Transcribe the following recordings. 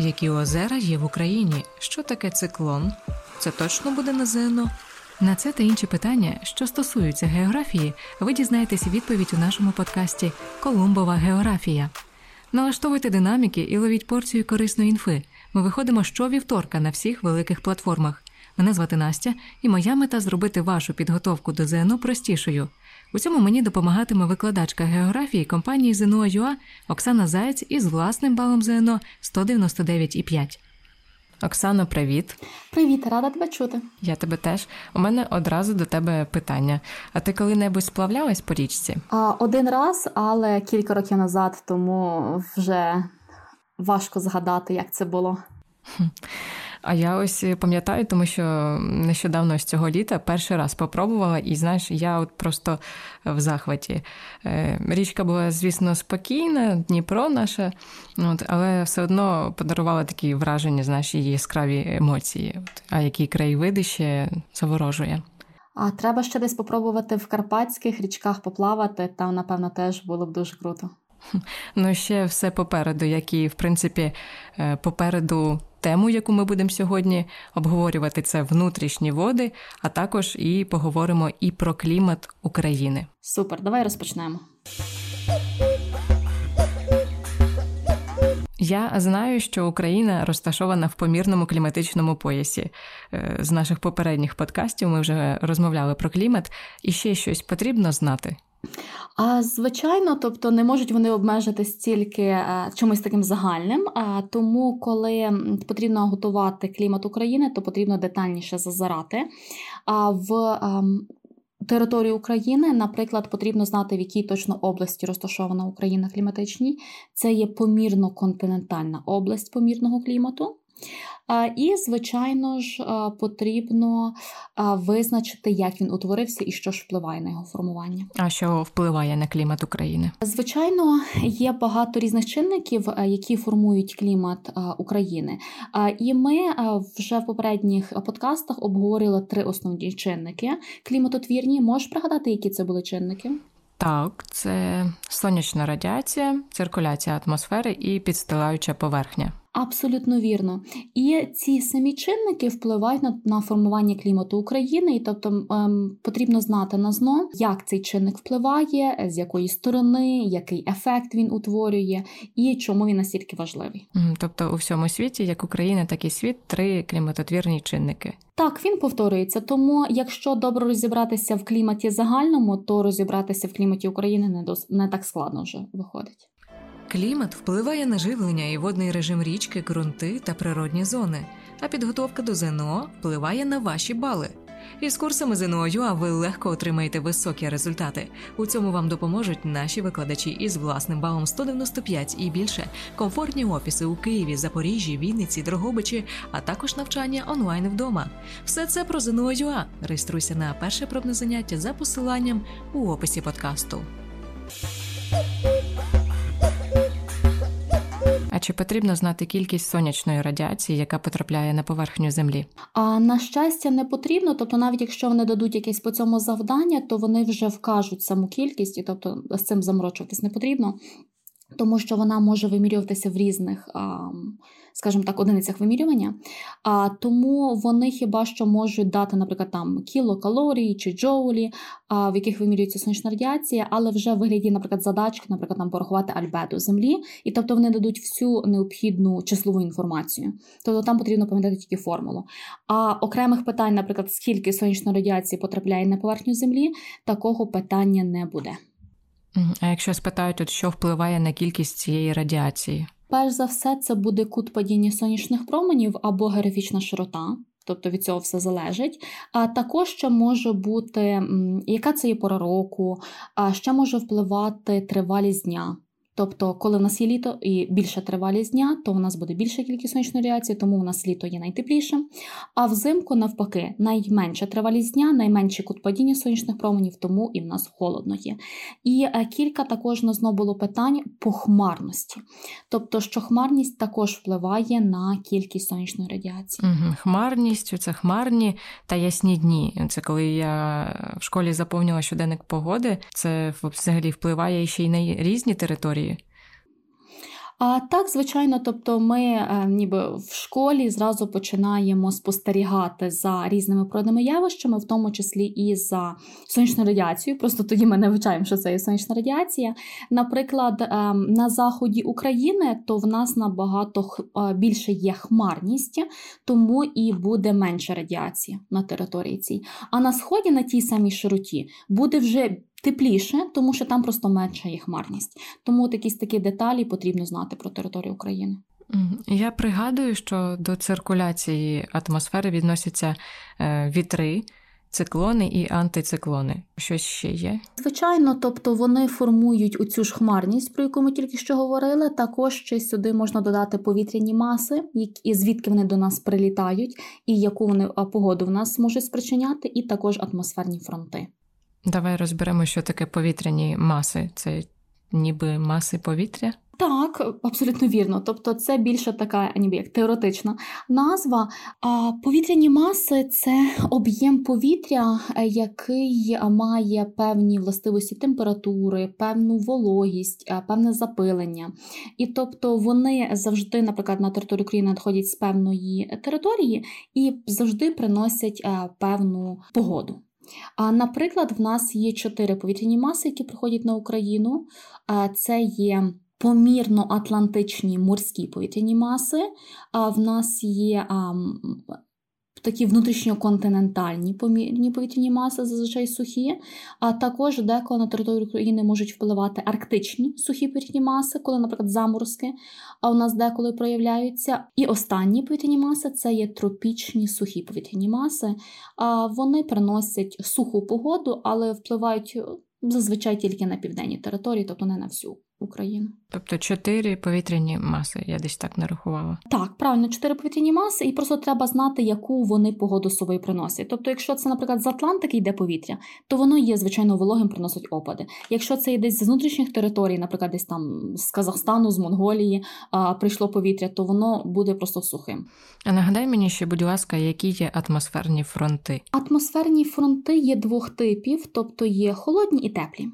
Які озера є в Україні? Що таке циклон? Це точно буде на ЗНО? На це та інші питання, що стосуються географії, ви дізнаєтесь відповідь у нашому подкасті Колумбова географія. Налаштовуйте динаміки і ловіть порцію корисної інфи. Ми виходимо щовівторка на всіх великих платформах. Мене звати Настя, і моя мета зробити вашу підготовку до ЗНО простішою. У цьому мені допомагатиме викладачка географії компанії ЗНО.ЮА Оксана Заєць із власним балом ЗНО 199,5. Оксано, привіт. Привіт, рада тебе чути. Я тебе теж. У мене одразу до тебе питання. А ти коли-небудь сплавлялась по річці? А, Один раз, але кілька років назад, тому вже важко згадати, як це було. А я ось пам'ятаю, тому що нещодавно з цього літа перший раз попробувала, і знаєш, я от просто в захваті. Е, річка була, звісно, спокійна, Дніпро наше, от, але все одно подарувала такі враження, знаєш, її яскраві емоції. От, А який краєвиди ще заворожує. А треба ще десь попробувати в карпатських річках поплавати, там, напевно, теж було б дуже круто. Ну, ще все попереду, як і в принципі е, попереду тему, яку ми будемо сьогодні обговорювати, це внутрішні води, а також і поговоримо і про клімат України. Супер, давай розпочнемо. Я знаю, що Україна розташована в помірному кліматичному поясі. Е, з наших попередніх подкастів ми вже розмовляли про клімат, і ще щось потрібно знати. А звичайно, тобто не можуть вони обмежитись тільки е, чимось таким загальним. А тому, коли потрібно готувати клімат України, то потрібно детальніше зазирати. А в а, ем, територію України, наприклад, потрібно знати, в якій точно області розташована Україна кліматичній. Це є помірно континентальна область помірного клімату. І, звичайно ж, потрібно визначити, як він утворився і що ж впливає на його формування. А що впливає на клімат України? Звичайно, є багато різних чинників, які формують клімат України. І ми вже в попередніх подкастах обговорили три основні чинники кліматотвірні. Можеш пригадати, які це були чинники? Так, це сонячна радіація, циркуляція атмосфери і підстилаюча поверхня. Абсолютно вірно. І ці самі чинники впливають на на формування клімату України, і тобто ем, потрібно знати на зно, як цей чинник впливає, з якої сторони, який ефект він утворює, і чому він настільки важливий. Тобто у всьому світі, як Україна, так і світ, три кліматотвірні чинники. Так, він повторюється. Тому, якщо добре розібратися в кліматі загальному, то розібратися в кліматі України не дос не так складно вже виходить. Клімат впливає на живлення і водний режим річки, ґрунти та природні зони, а підготовка до ЗНО впливає на ваші бали. Із курсами ЗНО.ЮА ви легко отримаєте високі результати. У цьому вам допоможуть наші викладачі із власним балом 195 і більше, комфортні офіси у Києві, Запоріжжі, Вінниці, Дрогобичі, а також навчання онлайн вдома. Все це про ЗНО.ЮА. Реєструйся на перше пробне заняття за посиланням у описі подкасту. А чи потрібно знати кількість сонячної радіації, яка потрапляє на поверхню землі? А на щастя, не потрібно. Тобто, навіть якщо вони дадуть якесь по цьому завдання, то вони вже вкажуть саму кількість, і тобто з цим заморочуватись не потрібно тому що вона може вимірюватися в різних, скажімо так, одиницях вимірювання. Тому вони хіба що можуть дати, наприклад, там кілокалорії чи джоулі, в яких вимірюється сонячна радіація, але вже в вигляді, наприклад, задачки, наприклад, там порахувати альбедо землі, і тобто вони дадуть всю необхідну числову інформацію. Тобто там потрібно пам'ятати тільки формулу. А окремих питань, наприклад, скільки сонячної радіації потрапляє на поверхню землі, такого питання не буде. А якщо спитають, от що впливає на кількість цієї радіації? Перш за все, це буде кут падіння сонячних променів або географічна широта. Тобто від цього все залежить. А також ще може бути, яка це є пора року, а ще може впливати тривалість дня. Тобто, коли в нас є літо і більша тривалість дня, то у нас буде більша кількість сонячної радіації, тому у нас літо є найтеплішим. А взимку, навпаки, найменша тривалість дня, найменший кут падіння сонячних променів, тому і в нас холодно є. І е, кілька також на знову було питань по хмарності. Тобто, що хмарність також впливає на кількість сонячної радіації. Угу. Хмарність це хмарні та ясні дні. Це коли я в школі заповнила щоденник погоди, це взагалі впливає ще й на різні території. А так, звичайно, тобто ми е, ніби в школі зразу починаємо спостерігати за різними природними явищами, в тому числі і за сонячною радіацією. Просто тоді ми не вивчаємо, що це є сонячна радіація. Наприклад, е, на заході України то в нас набагато е, більше є хмарність, тому і буде менше радіації на території цій. А на сході, на тій самій широті, буде вже тепліше, тому що там просто менша є хмарність. Тому от якісь такі деталі потрібно знати про територію України. Я пригадую, що до циркуляції атмосфери відносяться е, вітри. Циклони і антициклони. Щось ще є? Звичайно, тобто вони формують оцю ж хмарність, про яку ми тільки що говорили. Також ще сюди можна додати повітряні маси, які звідки вони до нас прилітають, і яку вони погоду в нас можуть спричиняти, і також атмосферні фронти. Давай розберемо, що таке повітряні маси. Це ніби маси повітря. Так, абсолютно вірно. Тобто, це більше така, ніби як теоретична назва. А повітряні маси це об'єм повітря, е, який має певні властивості температури, певну вологість, е, певне запилення. І тобто вони завжди, наприклад, на територію України надходять з певної території і завжди приносять е, певну погоду. А, Наприклад, в нас є чотири повітряні маси, які приходять на Україну. Це є помірно атлантичні морські повітряні маси. В нас є такі внутрішньоконтинентальні помірні повітряні маси, зазвичай сухі, а також деколи на територію України можуть впливати арктичні сухі повітряні маси, коли, наприклад, заморозки а у нас деколи проявляються. І останні повітряні маси це є тропічні сухі повітряні маси. А Вони приносять суху погоду, але впливають зазвичай тільки на південні території, тобто не на всю. Україну. Тобто чотири повітряні маси, я десь так нарахувала. Так, правильно, чотири повітряні маси, і просто треба знати, яку вони погоду з собою приносять. Тобто, якщо це, наприклад, з Атлантики йде повітря, то воно є, звичайно, вологим, приносить опади. Якщо це йде з внутрішніх територій, наприклад, десь там з Казахстану, з Монголії а, прийшло повітря, то воно буде просто сухим. А нагадай мені ще, будь ласка, які є атмосферні фронти? Атмосферні фронти є двох типів, тобто є холодні і теплі.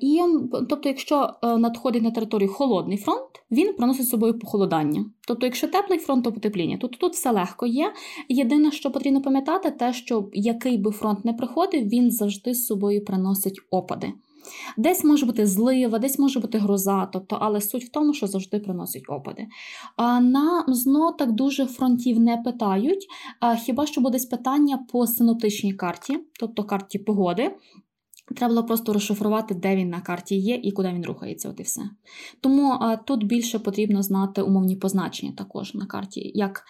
І, Тобто, якщо е, надходить на територію холодний фронт, він приносить з собою похолодання. Тобто, якщо теплий фронт, то потепління. Тут тут все легко є. Єдине, що потрібно пам'ятати, те, що який би фронт не приходив, він завжди з собою приносить опади. Десь може бути злива, десь може бути гроза, тобто, але суть в тому, що завжди приносить опади. А на ЗНО так дуже фронтів не питають, а хіба що буде питання по синоптичній карті, тобто карті погоди. Треба було просто розшифрувати, де він на карті є і куди він рухається, от і все. Тому а, тут більше потрібно знати умовні позначення також на карті, як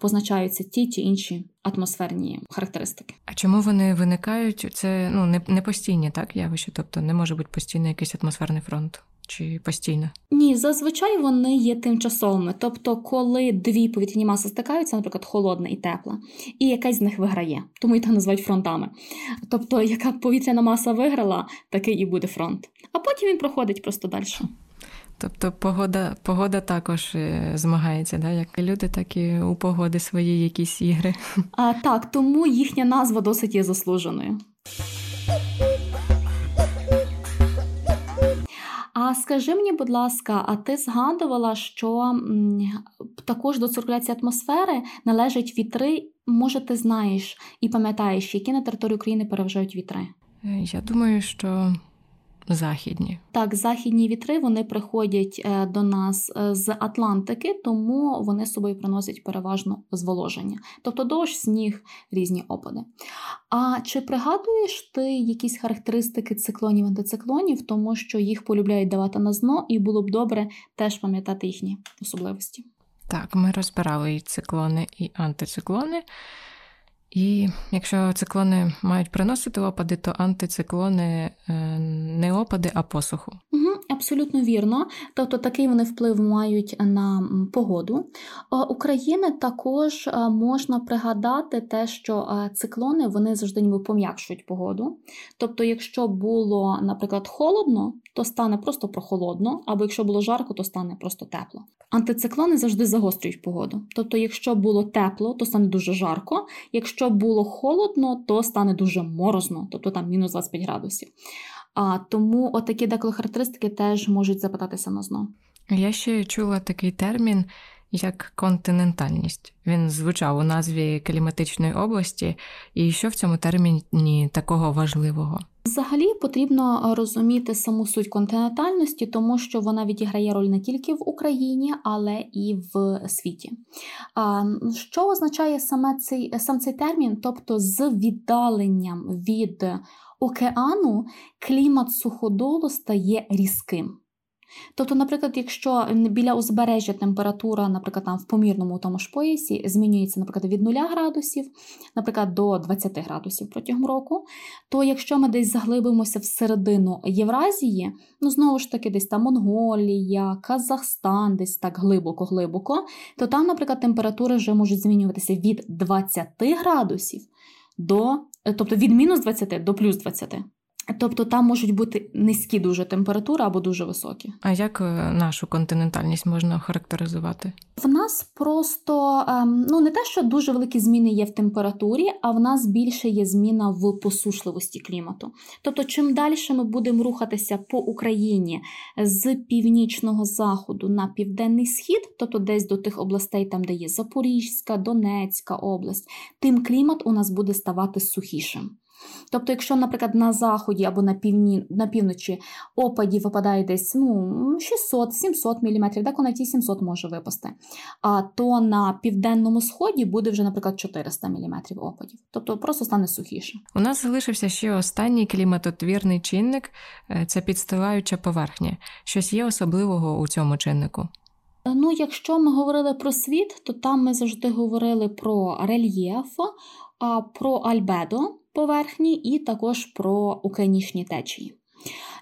позначаються ті чи інші атмосферні характеристики. А чому вони виникають? Це ну не, не постійні, так явище? Тобто не може бути постійно якийсь атмосферний фронт чи постійно? Ні, зазвичай вони є тимчасовими. Тобто, коли дві повітряні маси стикаються, наприклад, холодна і тепла, і якась з них виграє, тому і так називають фронтами. Тобто, яка повітряна маса виграла, такий і буде фронт. А потім він проходить просто далі. Тобто погода погода також е, змагається, да? як і люди, так і у погоди свої якісь ігри. А, Так, тому їхня назва досить є заслуженою. А скажи мені, будь ласка, а ти згадувала, що також до циркуляції атмосфери належать вітри? Може, ти знаєш і пам'ятаєш, які на території України переважають вітри? Е, я думаю, що західні. Так, західні вітри вони приходять е, до нас е, з Атлантики, тому вони з собою приносять переважно зволоження, тобто дощ, сніг, різні опади. А чи пригадуєш ти якісь характеристики циклонів антициклонів, тому що їх полюбляють давати на зно, і було б добре теж пам'ятати їхні особливості? Так, ми розбирали і циклони, і антициклони. І якщо циклони мають приносити опади, то антициклони е, не опади, а посуху. Угу, Абсолютно вірно. Тобто такий вони вплив мають на погоду. України також е, можна пригадати те, що е, циклони вони завжди ніби пом'якшують погоду. Тобто, якщо було, наприклад, холодно, то стане просто прохолодно, або якщо було жарко, то стане просто тепло. Антициклони завжди загострюють погоду. Тобто, якщо було тепло, то стане дуже жарко. Якщо було холодно, то стане дуже морозно, тобто там мінус 25 градусів. А тому отакі деколи характеристики теж можуть запитатися на зно. Я ще чула такий термін як континентальність. Він звучав у назві кліматичної області, і що в цьому терміні такого важливого? Взагалі потрібно розуміти саму суть континентальності, тому що вона відіграє роль не тільки в Україні, але і в світі. Що означає саме цей сам цей термін? Тобто з віддаленням від океану клімат суходолу стає різким. Тобто, наприклад, якщо біля узбережжя температура, наприклад, там в помірному тому ж поясі змінюється, наприклад, від 0 градусів, наприклад, до 20 градусів протягом року, то якщо ми десь заглибимося в середину Євразії, ну знову ж таки, десь там Монголія, Казахстан, десь так глибоко-глибоко, то там, наприклад, температури вже можуть змінюватися від 20 градусів до, тобто від мінус 20 до плюс 20. Тобто там можуть бути низькі дуже температури або дуже високі. А як е, нашу континентальність можна характеризувати? В нас просто ем, ну не те, що дуже великі зміни є в температурі, а в нас більше є зміна в посушливості клімату. Тобто, чим далі ми будемо рухатися по Україні з північного заходу на південний схід, тобто десь до тих областей, там де є Запорізька, Донецька область, тим клімат у нас буде ставати сухішим. Тобто, якщо, наприклад, на заході або на півні, на півночі опадів випадає десь ну, 600-700 мм, навіть і 700 може випасти, а то на південному сході буде вже, наприклад, 400 мм опадів. Тобто просто стане сухіше. У нас залишився ще останній кліматотвірний чинник е, це підстилаюча поверхня. Щось є особливого у цьому чиннику. Ну, якщо ми говорили про світ, то там ми завжди говорили про рельєф, а про альбедо поверхні і також про океанічні течії.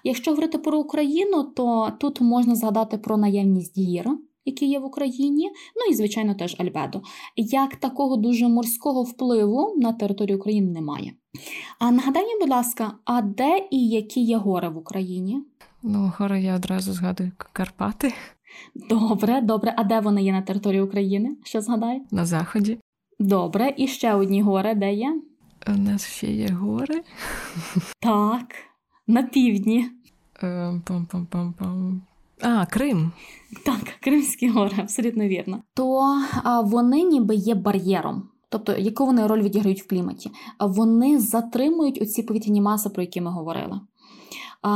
Якщо говорити про Україну, то тут можна згадати про наявність гір, які є в Україні, ну і, звичайно, теж Альбедо. Як такого дуже морського впливу на територію України немає. А нагадай, будь ласка, а де і які є гори в Україні? Ну, гори я одразу згадую Карпати. Добре, добре. А де вони є на території України? Що згадай? На заході. Добре, і ще одні гори, де є? У нас ще є гори. Так, на півдні. Е, пам-пам-пам-пам. А, Крим. Так, Кримські гори, абсолютно вірно. То а, вони ніби є бар'єром. Тобто, яку вони роль відіграють в кліматі? Вони затримують оці повітряні маси, про які ми говорили.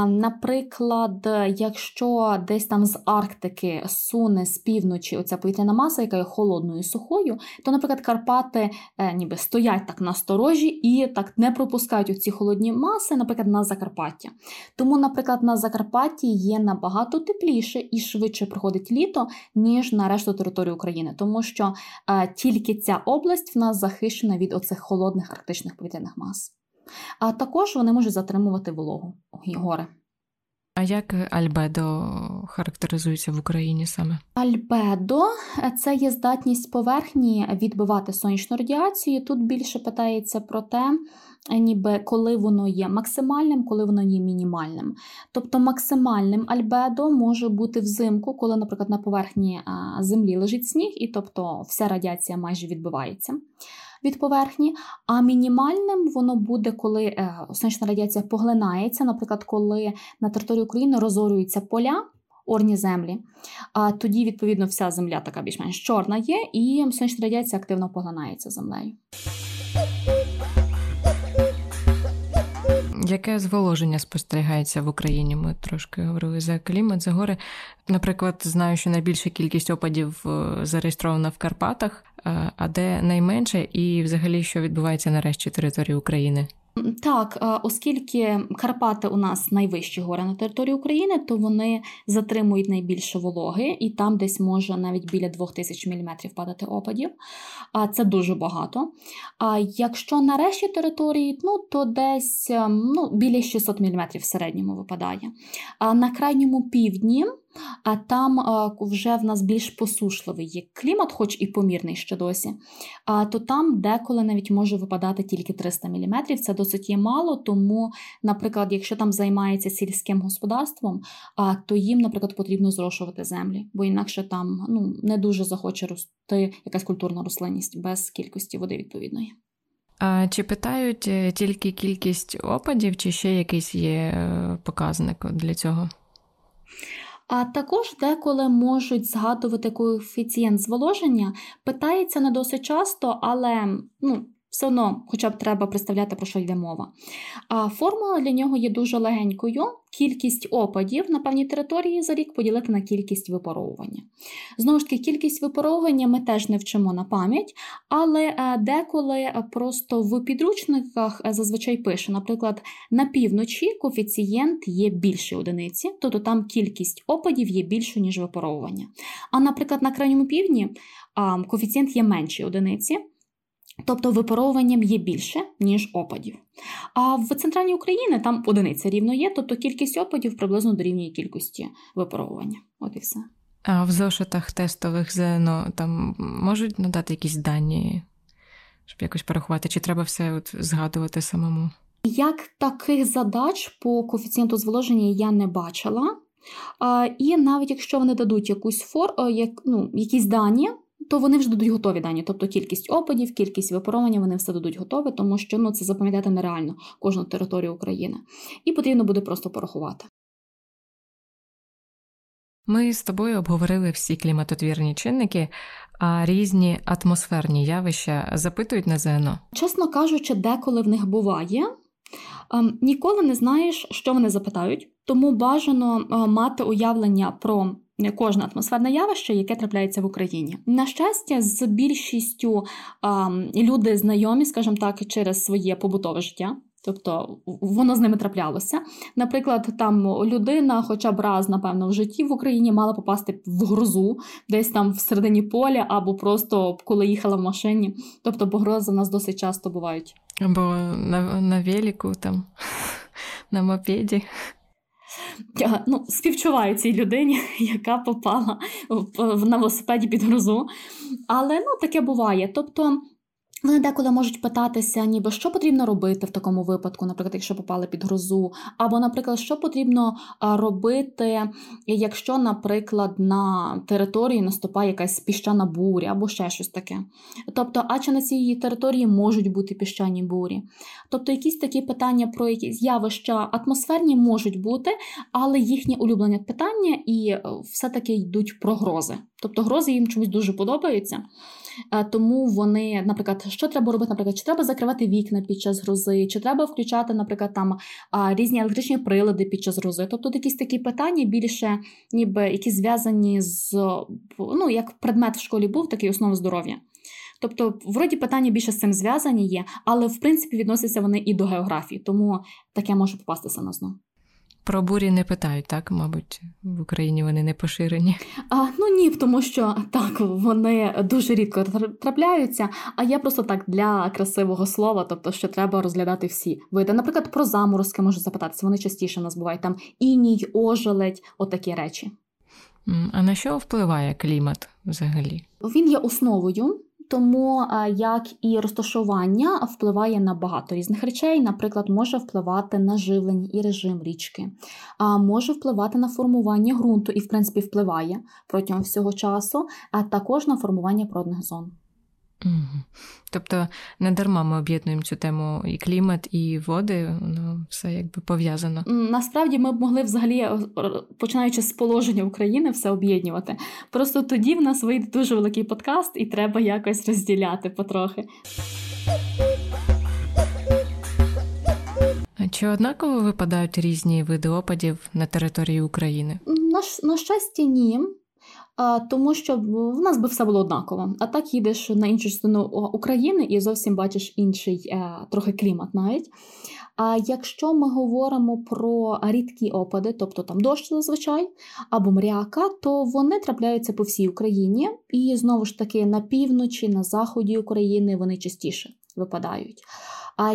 Наприклад, якщо десь там з Арктики суне з півночі оця повітряна маса, яка є холодною і сухою, то, наприклад, Карпати е, ніби стоять так на сторожі і так не пропускають оці холодні маси, наприклад, на Закарпаття. Тому, наприклад, на Закарпатті є набагато тепліше і швидше проходить літо, ніж на решту території України, тому що е, тільки ця область в нас захищена від оцих холодних арктичних повітряних мас. А також вони можуть затримувати вологу гори. А як альбедо характеризується в Україні саме? Альбедо це є здатність поверхні відбивати сонячну радіацію. Тут більше питається про те, ніби коли воно є максимальним, коли воно є мінімальним. Тобто максимальним альбедо може бути взимку, коли, наприклад, на поверхні землі лежить сніг, і тобто вся радіація майже відбивається від поверхні, а мінімальним воно буде, коли е, сонячна радіація поглинається, наприклад, коли на території України розорюються поля. Орні землі, а тоді, відповідно, вся земля така більш-менш чорна є, і сонячна радіація активно поглинається землею. Яке зволоження спостерігається в Україні? Ми трошки говорили за клімат, за гори. Наприклад, знаю, що найбільша кількість опадів е, зареєстрована в Карпатах, е, а де найменше, і взагалі що відбувається на решті території України? Так, оскільки Карпати у нас найвищі гори на території України, то вони затримують найбільше вологи, і там десь може навіть біля 2000 мм падати опадів. Це дуже багато. А якщо на решті території, ну то десь ем, ну, біля 600 мм в середньому випадає. А на крайньому півдні а там вже в нас більш посушливий є клімат, хоч і помірний ще досі, то там деколи навіть може випадати тільки 300 мм. Це досить є мало, тому, наприклад, якщо там займається сільським господарством, то їм, наприклад, потрібно зрошувати землі, бо інакше там ну, не дуже захоче рости якась культурна рослинність без кількості води відповідної. А чи питають е, тільки кількість опадів, чи ще якийсь є е, показник для цього? А також деколи можуть згадувати коефіцієнт зволоження. Питається не досить часто, але ну, все одно, хоча б треба представляти, про що йде мова. А формула для нього є дуже легенькою. Кількість опадів на певній території за рік поділити на кількість випаровування. Знову ж таки, кількість випаровування ми теж не вчимо на пам'ять, але е, деколи просто в підручниках е, зазвичай пише, наприклад, на півночі коефіцієнт є більші одиниці, тобто там кількість опадів є більшою, ніж випаровування. А, наприклад, на крайньому півдні коефіцієнт є менші одиниці. Тобто випаровуванням є більше, ніж опадів. А в центральній Україні там одиниця рівно є, тобто кількість опадів приблизно дорівнює кількості випаровування. От і все. А в зошитах тестових ЗНО там можуть надати якісь дані, щоб якось порахувати, чи треба все от згадувати самому? Як таких задач по коефіцієнту зволоження я не бачила. І навіть якщо вони дадуть якусь фор, як, ну, якісь дані, то вони вже дадуть готові дані, тобто кількість опадів, кількість випаровування, вони все дадуть готове, тому що ну, це запам'ятати нереально кожну територію України. І потрібно буде просто порахувати. Ми з тобою обговорили всі кліматотвірні чинники, а різні атмосферні явища запитують на ЗНО. Чесно кажучи, деколи в них буває. Ем, ніколи не знаєш, що вони запитають, тому бажано е, мати уявлення про кожне атмосферне явище, яке трапляється в Україні. На щастя, з більшістю а, люди знайомі, скажімо так, через своє побутове життя. Тобто воно з ними траплялося. Наприклад, там людина, хоча б раз, напевно, в житті в Україні мала попасти в грозу, десь там в середині поля, або просто коли їхала в машині. Тобто, бо грози в нас досить часто бувають. Або на на велику, там, на мопеді ну, співчуваю цій людині, яка попала на велосипеді під грозу. Але ну, таке буває. Тобто вони деколи можуть питатися, ніби що потрібно робити в такому випадку, наприклад, якщо попали під грозу, або, наприклад, що потрібно робити, якщо, наприклад, на території наступає якась піщана буря, або ще щось таке. Тобто, а чи на цій території можуть бути піщані бурі? Тобто, якісь такі питання про якісь явища атмосферні можуть бути, але їхнє улюблене питання і е, все-таки йдуть про грози. Тобто грози їм чомусь дуже подобаються. Е, тому вони, наприклад, що треба робити, наприклад, чи треба закривати вікна під час грози, чи треба включати, наприклад, там різні електричні прилади під час грози. Тобто якісь такі питання більше, ніби які зв'язані з ну, як предмет в школі був, такий основа здоров'я. Тобто, вроді питання більше з цим зв'язані є, але в принципі відносяться вони і до географії, тому таке може попастися на знову. Про бурі не питають, так, мабуть, в Україні вони не поширені. А, Ну ні, тому що так, вони дуже рідко трапляються, а я просто так для красивого слова, тобто, що треба розглядати всі види. Наприклад, про заморозки можу запитатися, вони частіше у нас бувають там іній, ожеледь, отакі речі. А на що впливає клімат взагалі? Він є основою тому е, як і розташування впливає на багато різних речей, наприклад, може впливати на живлення і режим річки, може впливати на формування ґрунту і, в принципі, впливає протягом всього часу, а також на формування природних зон. Угу. Тобто не дарма ми об'єднуємо цю тему і клімат, і води, воно все якби пов'язано. Насправді ми б могли взагалі, е, починаючи з положення України, все об'єднувати. Просто тоді в нас вийде дуже великий подкаст, і треба якось розділяти потрохи. Чи однаково випадають різні види опадів на території України? На, на щастя, ні тому що в нас би все було однаково. А так їдеш на іншу частину України і зовсім бачиш інший е, трохи клімат навіть. А якщо ми говоримо про рідкі опади, тобто там дощ зазвичай або мряка, то вони трапляються по всій Україні, і знову ж таки на півночі, на заході України вони частіше випадають. А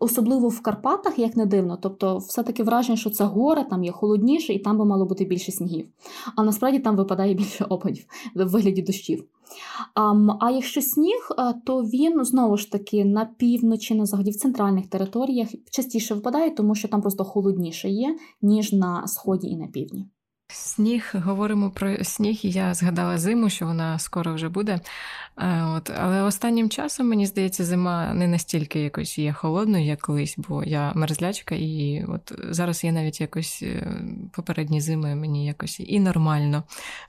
Особливо в Карпатах, як не дивно, тобто все-таки враження, що це гори, там є холодніше, і там би мало бути більше снігів. А насправді там випадає більше опадів в вигляді дощів. А, якщо сніг, то він знову ж таки на півночі, на заході, в центральних територіях частіше випадає, тому що там просто холодніше є, ніж на сході і на півдні. Сніг, говоримо про сніг, я згадала зиму, що вона скоро вже буде. Е, от, Але останнім часом, мені здається, зима не настільки якось є холодною, як колись, бо я мерзлячка, і от зараз є навіть якось е, попередні зими мені якось і нормально.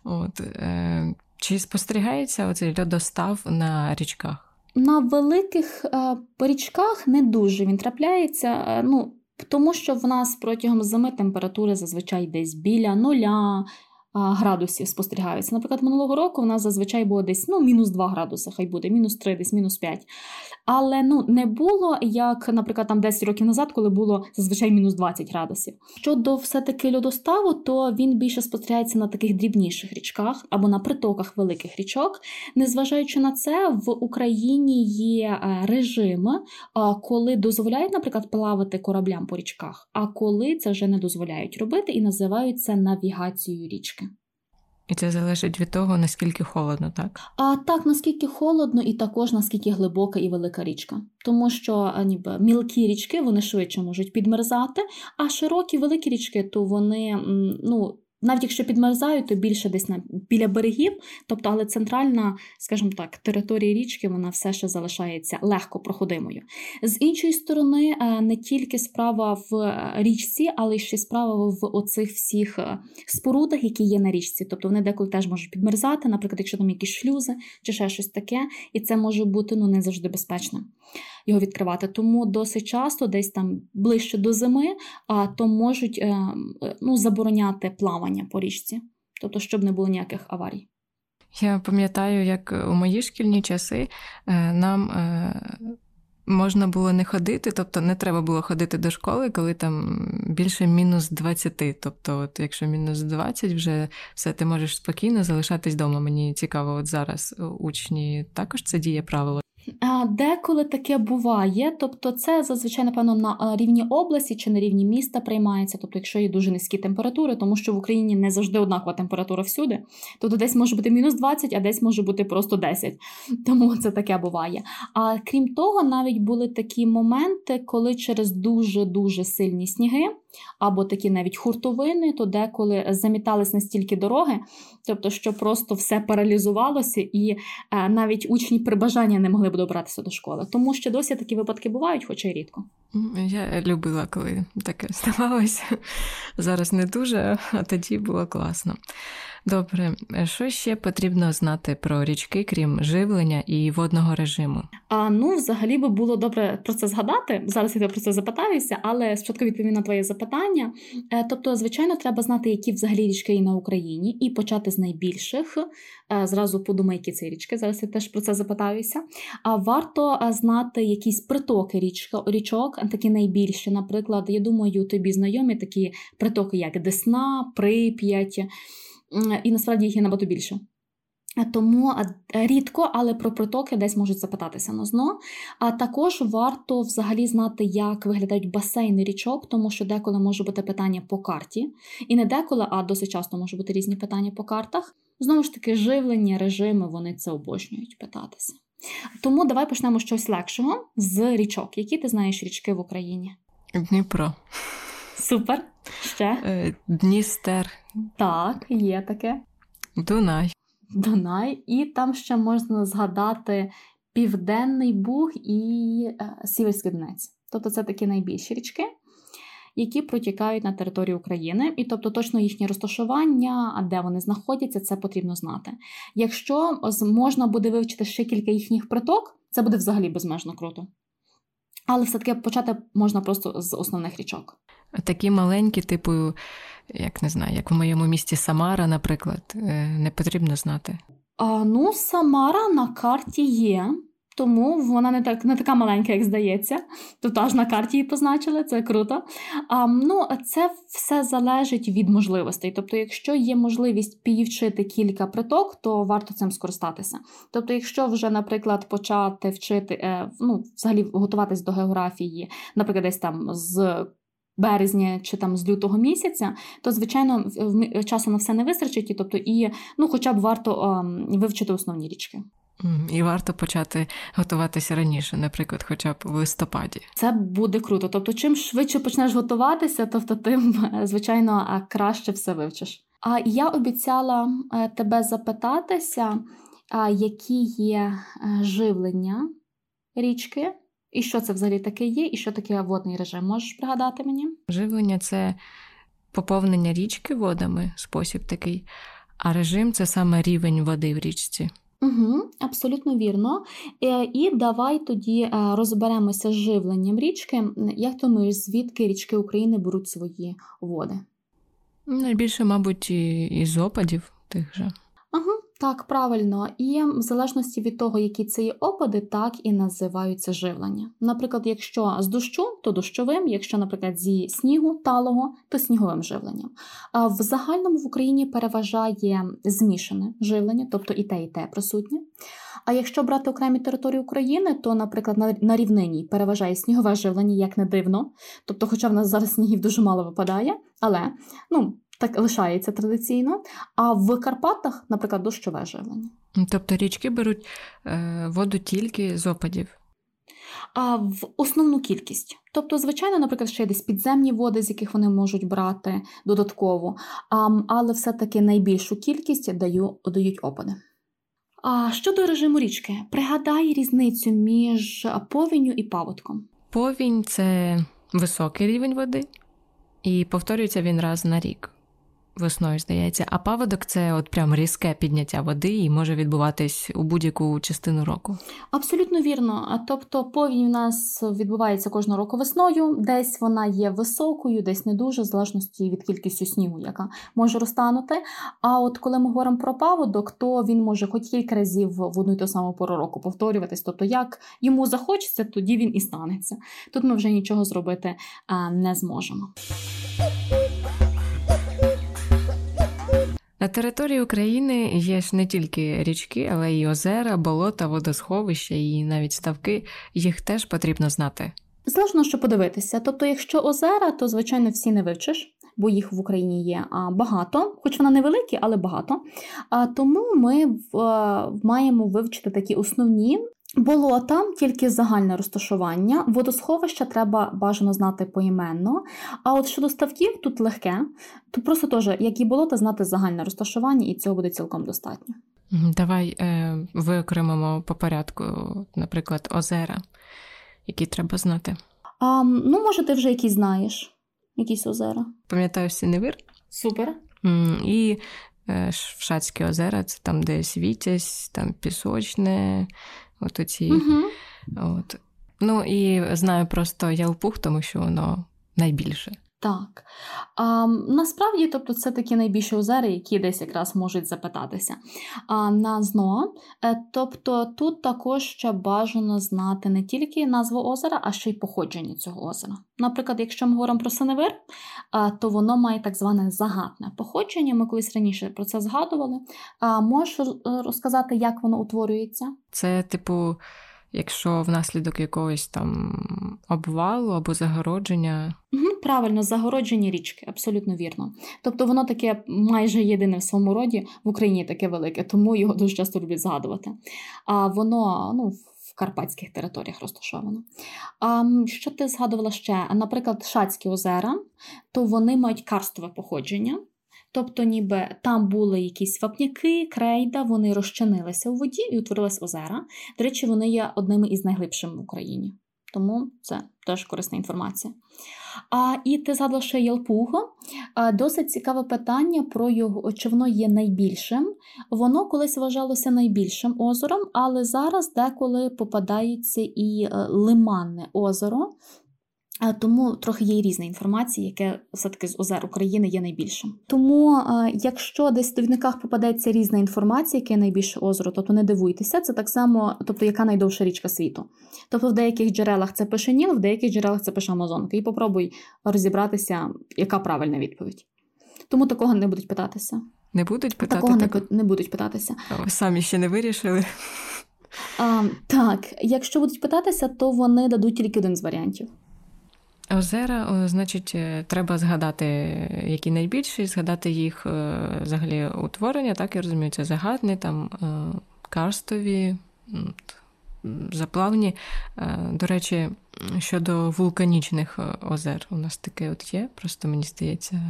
От, е, Чи спостерігається оцей льодостав на річках? На великих річках не дуже він трапляється. Ну, тому що в нас протягом зими температури зазвичай десь біля нуля градусів спостерігаються. Наприклад, минулого року в нас зазвичай було десь ну, мінус 2 градуси, хай буде, мінус 3, десь мінус 5. Але ну, не було, як, наприклад, там 10 років назад, коли було зазвичай мінус 20 градусів. Щодо все-таки льодоставу, то він більше спостерігається на таких дрібніших річках або на притоках великих річок. Незважаючи на це, в Україні є е, режими, коли дозволяють, наприклад, плавати кораблям по річках, а коли це вже не дозволяють робити і називають це навігацією річки. І це залежить від того, наскільки холодно, так? А так, наскільки холодно, і також наскільки глибока і велика річка. Тому що ніби мілкі річки вони швидше можуть підмерзати, а широкі великі річки, то вони ну, навіть якщо підмерзають, то більше десь на біля берегів, тобто, але центральна, скажімо так, територія річки вона все ще залишається легко проходимою. З іншої сторони, е, не тільки справа в е, річці, але ще справа в оцих всіх е, спорудах, які є на річці. Тобто вони деколи теж можуть підмерзати, наприклад, якщо там якісь шлюзи чи ще щось таке, і це може бути ну не завжди безпечно його відкривати. Тому досить часто, десь там ближче до зими, то можуть ну, забороняти плавання плавання по річці, тобто, щоб не було ніяких аварій. Я пам'ятаю, як у мої шкільні часи е, нам е, можна було не ходити, тобто не треба було ходити до школи, коли там більше мінус 20. Тобто, от якщо мінус 20, вже все, ти можеш спокійно залишатись вдома. Мені цікаво, от зараз учні також це діє правило. Деколи таке буває, тобто це зазвичай, напевно, на рівні області чи на рівні міста приймається, тобто, якщо є дуже низькі температури, тому що в Україні не завжди однакова температура всюди, тобто десь може бути мінус 20, а десь може бути просто 10. Тому це таке буває. А крім того, навіть були такі моменти, коли через дуже-дуже сильні сніги або такі навіть хуртовини, то деколи замітались настільки дороги, тобто, що просто все паралізувалося, і е, навіть учні при бажанні не могли б добратися до школи. Тому що досі такі випадки бувають, хоча й рідко. Я любила, коли таке ставалося. Зараз не дуже, а тоді було класно. Добре, що ще потрібно знати про річки, крім живлення і водного режиму? А ну, взагалі би було добре про це згадати. Зараз я про це запитаюся, але спочатку відповім на твоє запитання. Е, тобто, звичайно, треба знати, які взагалі річки є на Україні, і почати з найбільших. Е, зразу подумай, які це річки. Зараз я теж про це запитаюся. А варто е, знати якісь притоки річок, такі найбільші. Наприклад, я думаю, тобі знайомі такі притоки, як Десна, Прип'ять і насправді їх є набагато більше. Тому рідко, але про протоки десь можуть запитатися на зно. А також варто взагалі знати, як виглядають басейни річок, тому що деколи може бути питання по карті. І не деколи, а досить часто може бути різні питання по картах. Знову ж таки, живлення, режими, вони це обожнюють питатися. Тому давай почнемо щось легшого з річок. Які ти знаєш річки в Україні? Дніпро. Супер. Ще? Е, Дністер. Так, є таке. Дунай. Дунай. І там ще можна згадати Південний Буг і е, Сіверський Донець. Тобто це такі найбільші річки, які протікають на території України. І тобто точно їхнє розташування, а де вони знаходяться, це потрібно знати. Якщо можна буде вивчити ще кілька їхніх приток, це буде взагалі безмежно круто. Але все-таки почати можна просто з основних річок. Такі маленькі, типу, як не знаю, як в моєму місті Самара, наприклад, е, не потрібно знати. А, Ну, Самара на карті є, тому вона не так не така маленька, як здається. Тут аж на карті її позначили, це круто. А, Ну, Це все залежить від можливостей. Тобто, якщо є можливість підвчити кілька приток, то варто цим скористатися. Тобто, якщо вже, наприклад, почати вчити, е, ну, взагалі готуватись до географії, наприклад, десь там з березня чи там з лютого місяця, то звичайно часу на все не вистачить, тобто і ну, хоча б варто um, вивчити основні річки. І варто почати готуватися раніше, наприклад, хоча б в листопаді. Це буде круто. Тобто, чим швидше почнеш готуватися, тобто тим, звичайно, краще все вивчиш. А я обіцяла е, тебе запитатися, які є е, живлення річки, і що це взагалі таке є, і що таке водний режим. Можеш пригадати мені? Живлення це поповнення річки водами, спосіб такий, а режим це саме рівень води в річці. Угу, Абсолютно вірно. Е, і давай тоді е, розберемося з живленням річки. Як думаєш, звідки річки України беруть свої води? Найбільше, мабуть, із опадів тих же. Так, правильно. І в залежності від того, які це є опади, так і називаються живлення. Наприклад, якщо з дощу, то дощовим, якщо, наприклад, зі снігу талого, то сніговим живленням. А в загальному в Україні переважає змішане живлення, тобто і те, і те присутнє. А якщо брати окремі території України, то, наприклад, на рівнині переважає снігове живлення, як не дивно. Тобто, хоча в нас зараз снігів дуже мало випадає, але ну, так лишається традиційно. А в Карпатах, наприклад, дощове живлення. Тобто річки беруть е, воду тільки з опадів. А в основну кількість. Тобто, звичайно, наприклад, ще є десь підземні води, з яких вони можуть брати додатково, а, але все-таки найбільшу кількість даю, дають опади. А щодо режиму річки, пригадай різницю між повінню і паводком. Повінь це високий рівень води, і повторюється він раз на рік весною, здається. А паводок це от прям різке підняття води і може відбуватись у будь-яку частину року. Абсолютно вірно. Тобто повінь у нас відбувається кожного року весною, десь вона є високою, десь не дуже, в залежності від кількості снігу, яка може розтанути. А от коли ми говоримо про паводок, то він може хоч кілька разів в одну й ту саму пору року повторюватись. Тобто, як йому захочеться, тоді він і станеться. Тут ми вже нічого зробити не зможемо. Території України є ж не тільки річки, але й озера, болота, водосховища і навіть ставки. Їх теж потрібно знати. Зложно що подивитися. Тобто, якщо озера, то звичайно всі не вивчиш. Бо їх в Україні є багато, хоч вона невеликі, але багато. Тому ми маємо вивчити такі основні Болота тільки загальне розташування, водосховища треба бажано знати поіменно. А от щодо ставків, тут легке, то просто теж, як і болота, знати загальне розташування, і цього буде цілком достатньо. Давай е, виокремимо по порядку, наприклад, озера, які треба знати. А, Ну, може, ти вже якісь знаєш, якісь озера. Пам'ятаю Сіневир. Супер. І е, Шацькі озера це там, де світязь, там пісочне. От оці. Угу. От. Ну і знаю просто Ялпух, тому що воно найбільше. Так. А, Насправді, тобто, це такі найбільші озера, які десь якраз можуть запитатися. А, На ЗНО. Е, тобто тут також ще бажано знати не тільки назву озера, а ще й походження цього озера. Наприклад, якщо ми говоримо про Синевир, то воно має так зване загадне походження. Ми колись раніше про це згадували. А Можеш розказати, як воно утворюється? Це, типу, якщо внаслідок якогось там обвалу або загородження. Правильно, загороджені річки, абсолютно вірно. Тобто воно таке майже єдине в своєму роді в Україні таке велике, тому його дуже часто люблять згадувати. А воно ну, карпатських територіях розташовано. А, Що ти згадувала ще? Наприклад, Шацькі озера, то вони мають карстове походження. Тобто, ніби там були якісь вапняки, крейда, вони розчинилися у воді і утворились озера. До речі, вони є одними із найглибшими в Україні. Тому це теж корисна інформація. А і ти згадала ще Ялпуго. Досить цікаве питання про його, чи воно є найбільшим. Воно колись вважалося найбільшим озером, але зараз деколи попадається і е, Лиманне озеро. Тому трохи є різна інформація, яке все-таки з озер України є найбільшим. Тому, якщо десь в довідниках попадеться різна інформація, яке найбільше озеро, тобто не дивуйтеся, це так само, тобто яка найдовша річка світу. Тобто в деяких джерелах це пише Ніл, в деяких джерелах це пише Амазонка. І попробуй розібратися, яка правильна відповідь. Тому такого не будуть питатися. Не будуть питати? Такого так... не, не будуть питатися. Ви самі ще не вирішили. А, Так, якщо будуть питатися, то вони дадуть тільки один з варіантів. Озера, значить, е, треба згадати, які найбільші, згадати їх е, взагалі утворення, так я розумію, це загадні, там е, карстові, заплавні. До речі, щодо вулканічних озер, у нас таке от є, просто мені здається,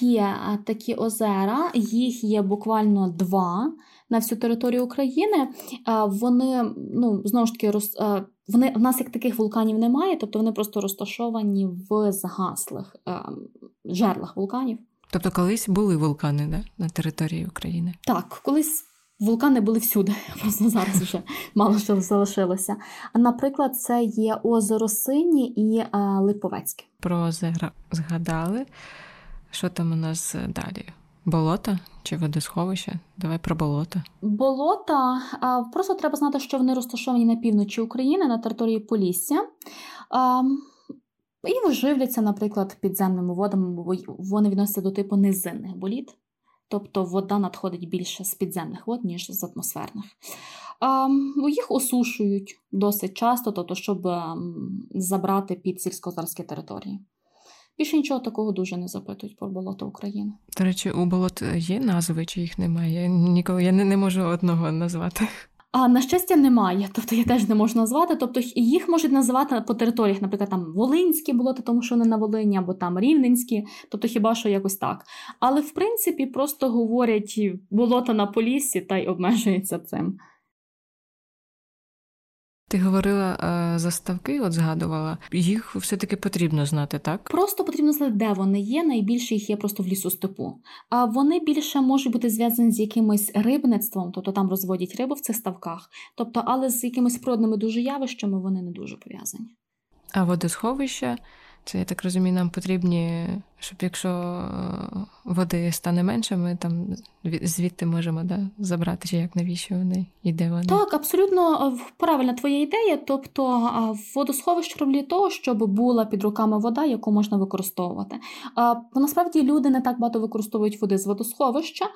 Є такі озера, їх є буквально два на всю територію України. Вони ну знову ж таки роз вони в нас як таких вулканів немає, тобто вони просто розташовані в згаслих жерлах вулканів. Тобто колись були вулкани да, на території України? Так, колись вулкани були всюди, просто зараз вже мало що залишилося. Наприклад, це є озеро Сині і Липовецьке. Про озера згадали. Що там у нас далі? Болота чи водосховище? Давай про болота. Болота просто треба знати, що вони розташовані на півночі України на території Полісся. І виживляться, наприклад, підземними водами, бо вони відносяться до типу низинних боліт. Тобто вода надходить більше з підземних вод, ніж з атмосферних. Їх осушують досить часто, тобто, щоб забрати під сільськогосподарські території. Більше нічого такого дуже не запитують про болото України. До речі, у болот є назви, чи їх немає? Я ніколи я не, не можу одного назвати. А на щастя, немає, тобто я теж не можу назвати. Тобто їх можуть називати по територіях, наприклад, там Волинські болота, тому що вони на Волині, або там Рівненські, тобто хіба що якось так. Але в принципі просто говорять болота на поліссі та й обмежуються цим. Ти говорила е, за ставки, от згадувала. Їх все-таки потрібно знати, так? Просто потрібно знати, де вони є. Найбільше їх є просто в лісостепу. А вони більше можуть бути зв'язані з якимось рибництвом, тобто там розводять рибу в цих ставках. Тобто, але з якимись природними дуже явищами вони не дуже пов'язані. А водосховища це я так розумію, нам потрібні, щоб якщо е, води стане менше, ми там звідти можемо да, забрати, чи як навіщо вони і де вони. Так, абсолютно е, правильна твоя ідея. Тобто водосховище роблять того, щоб була під руками вода, яку можна використовувати. Насправді люди не так багато використовують води з водосховища,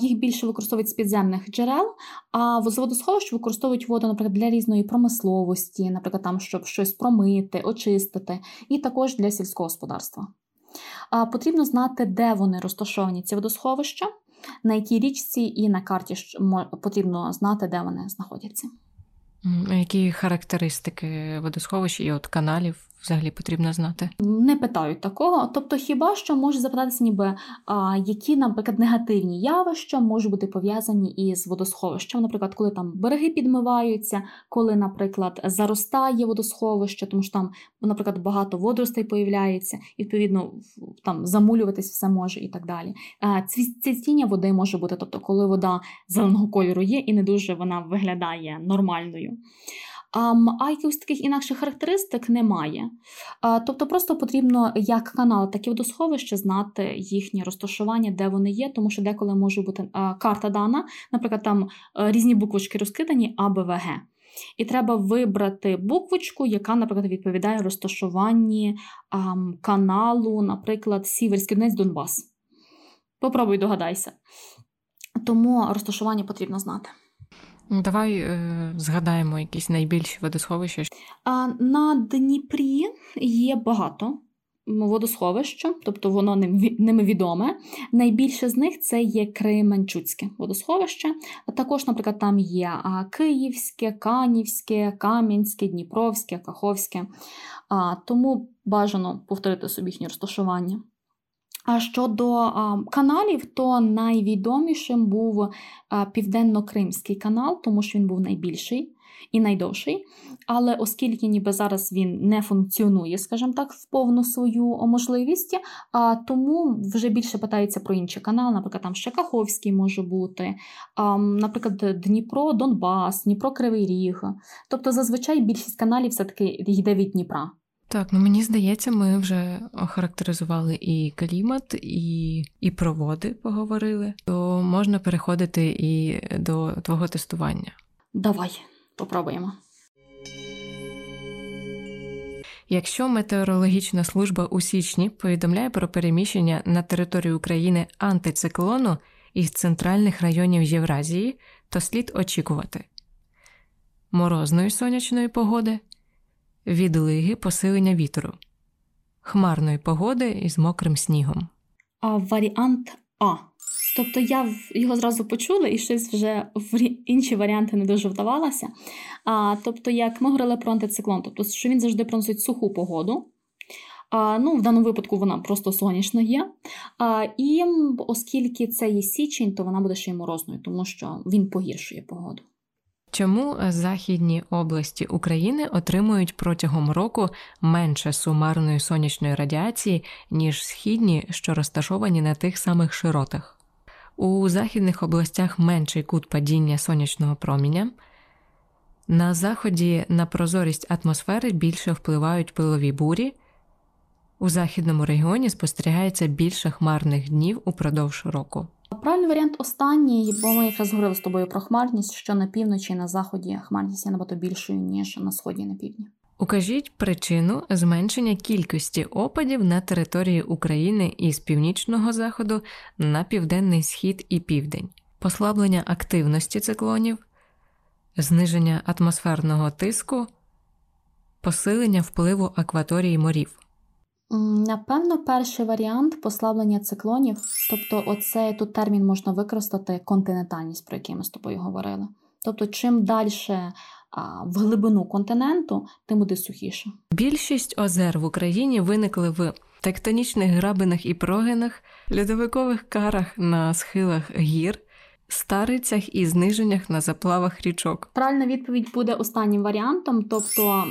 їх більше використовують з підземних джерел, а з водосховища використовують воду, наприклад, для різної промисловості, наприклад, там, щоб щось промити, очистити. І також для сільського господарства. Потрібно знати, де вони розташовані, ці водосховища, на якій річці, і на карті потрібно знати, де вони знаходяться. Які характеристики водосховищ і от каналів взагалі потрібно знати? Не питають такого. Тобто, хіба що може запитатися, ніби а, які, наприклад, негативні явища можуть бути пов'язані із водосховищем. Наприклад, коли там береги підмиваються, коли, наприклад, заростає водосховище, тому що там, наприклад, багато водоростей появляється, і відповідно там замулюватись все може і так далі. Цвітіння води може бути, тобто, коли вода зеленого кольору є, і не дуже вона виглядає нормальною. А якихось таких інакших характеристик немає. Тобто, просто потрібно як канал, так і водосховище знати їхнє розташування, де вони є, тому що деколи може бути карта дана, наприклад, там е, різні буквочки розкидані А, Б, В, Г. І треба вибрати буквочку, яка, наприклад, відповідає розташуванні каналу, наприклад, Сіверський Донець Донбас. Попробуй догадайся. Тому розташування потрібно знати. Ну, давай е, згадаємо якісь найбільші водосховища. А на Дніпрі є багато водосховища, тобто воно ними відоме. Найбільше з них це є Кременчуцьке водосховище. Також, наприклад, там є Київське, Канівське, Кам'янське, Дніпровське, Каховське. Тому бажано повторити собі їхнє розташування. А щодо каналів, то найвідомішим був а, Південно-Кримський канал, тому що він був найбільший і найдовший. Але оскільки ніби зараз він не функціонує, скажімо так, в повну свою можливість, а, тому вже більше питаються про інші канали, наприклад, там ще може бути, а, наприклад, Дніпро, Донбас, Дніпро Кривий Ріг. Тобто зазвичай більшість каналів все-таки йде від Дніпра. Так, ну мені здається, ми вже охарактеризували і клімат, і і про води поговорили, то можна переходити і до твого тестування. Давай, попробуємо. Якщо метеорологічна служба у січні повідомляє про переміщення на територію України антициклону із центральних районів Євразії, то слід очікувати морозної сонячної погоди відлиги посилення вітру, хмарної погоди із мокрим снігом. А варіант А. Тобто я його зразу почула і щось вже в інші варіанти не дуже вдавалося. А, Тобто, як ми говорили про антициклон, тобто, що він завжди проносить суху погоду. А, Ну, в даному випадку вона просто сонячна є. А, І оскільки це є січень, то вона буде ще й морозною, тому що він погіршує погоду. Чому західні області України отримують протягом року менше сумарної сонячної радіації, ніж східні, що розташовані на тих самих широтах? У західних областях менший кут падіння сонячного проміння. На заході на прозорість атмосфери більше впливають пилові бурі. У західному регіоні спостерігається більше хмарних днів упродовж року. Правильний варіант останній, бо ми якраз говорили з тобою про хмарність, що на півночі і на заході хмарність є набагато більшою, ніж на сході і на півдні. Укажіть причину зменшення кількості опадів на території України із північного заходу на південний схід і південь, послаблення активності циклонів, зниження атмосферного тиску, посилення впливу акваторії морів. Напевно, перший варіант послаблення циклонів, тобто, оцей тут термін можна використати континентальність, про який ми з тобою говорили. Тобто, чим далі в глибину континенту, тим буде сухіше. Більшість озер в Україні виникли в тектонічних грабинах і прогинах, льодовикових карах на схилах гір, старицях і зниженнях на заплавах річок. Правильна відповідь буде останнім варіантом, тобто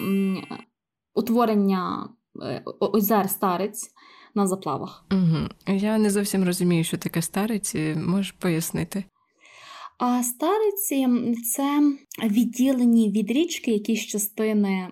утворення е, озер старець на заплавах. Угу. Я не зовсім розумію, що таке старець, можеш пояснити. А стариці це відділені від річки якісь частини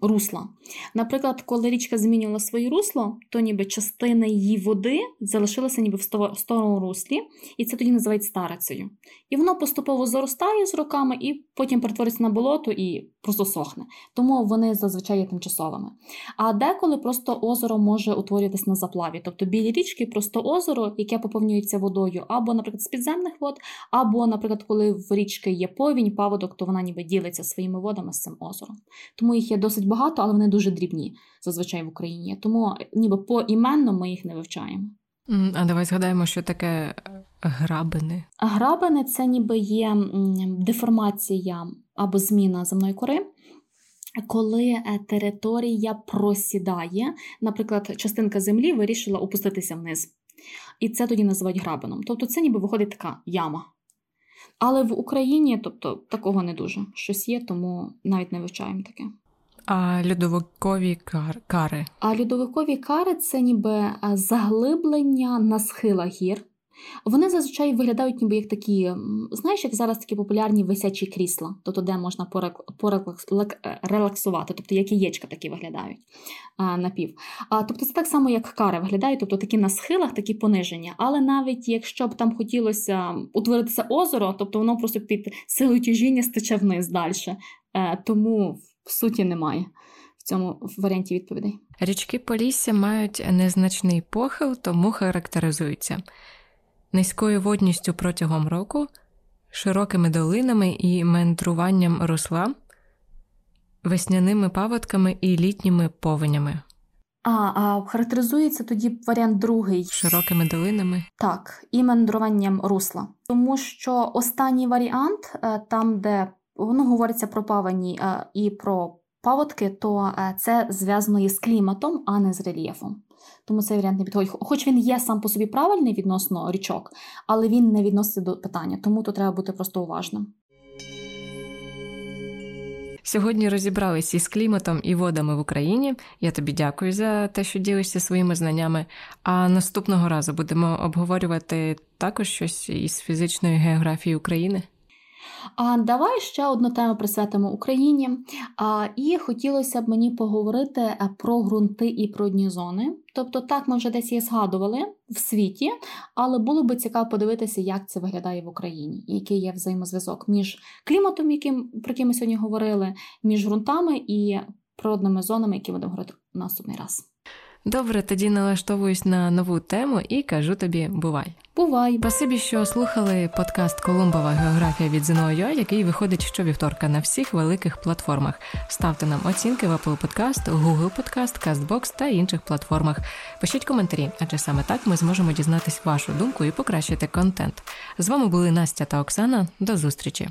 русла. Наприклад, коли річка змінювала своє русло, то ніби частина її води залишилася ніби в старому руслі, і це тоді називають старицею. І воно поступово заростає з роками і потім перетвориться на болото і просто сохне. Тому вони зазвичай є тимчасовими. А деколи просто озеро може утворюватись на заплаві, тобто білі річки, просто озеро, яке поповнюється водою, або, наприклад, з підземних вод, або, наприклад, коли в річки є повінь, паводок, то вона ніби ділиться своїми водами з цим озером. Тому їх є досить багато, але вони дуже дрібні зазвичай в Україні. Тому ніби поіменно ми їх не вивчаємо. А давай згадаємо, що таке е, грабини. Грабини це ніби є деформація або зміна земної кори. Коли е, територія просідає, наприклад, частинка землі вирішила опуститися вниз. І це тоді називають грабином. Тобто це ніби виходить така яма. Але в Україні тобто, такого не дуже щось є, тому навіть не вивчаємо таке. А льодовикові кар... кари? А льодовикові кари це ніби е, заглиблення на схилах гір. Вони зазвичай виглядають ніби як такі, знаєш, як зараз такі популярні висячі крісла, тобто де можна порелаксувати, тобто як яєчка такі виглядають а, напів. А, Тобто це так само, як кари виглядають, тобто такі на схилах, такі пониження. Але навіть якщо б там хотілося утворитися озеро, тобто воно просто під силою тяжіння стече вниз далі. Е, тому в суті немає в цьому варіанті відповідей. Річки Полісся мають незначний похил, тому характеризуються низькою водністю протягом року, широкими долинами і мендруванням русла, весняними паводками і літніми повенями. А, а характеризується тоді варіант другий широкими долинами. Так, і мандруванням русла. Тому що останній варіант, е, там, де воно говориться про павані е, і про паводки, то е, це зв'язано із кліматом, а не з рельєфом. Тому цей варіант не підходить. Хоч він є сам по собі правильний відносно річок, але він не відноситься до питання, тому тут треба бути просто уважним. Сьогодні розібралися із кліматом і водами в Україні. Я тобі дякую за те, що ділишся своїми знаннями. А наступного разу будемо обговорювати також щось із фізичної географії України. А давай ще одну тему присвятимо Україні. А, І хотілося б мені поговорити е, про ґрунти і про дні зони. Тобто, так ми вже десь її згадували в світі, але було би цікаво подивитися, як це виглядає в Україні, і який є взаємозв'язок між кліматом, яким про який ми сьогодні говорили, між ґрунтами і природними зонами, які будемо говорити наступний раз. Добре, тоді налаштовуюсь на нову тему і кажу тобі бувай. Бувай. Спасибі, що слухали подкаст Колумбова географія від ЗНО.UA, який виходить щовівторка на всіх великих платформах. Ставте нам оцінки в Apple Podcast, Google Podcast, CastBox та інших платформах. Пишіть коментарі, адже саме так ми зможемо дізнатись вашу думку і покращити контент. З вами були Настя та Оксана. До зустрічі.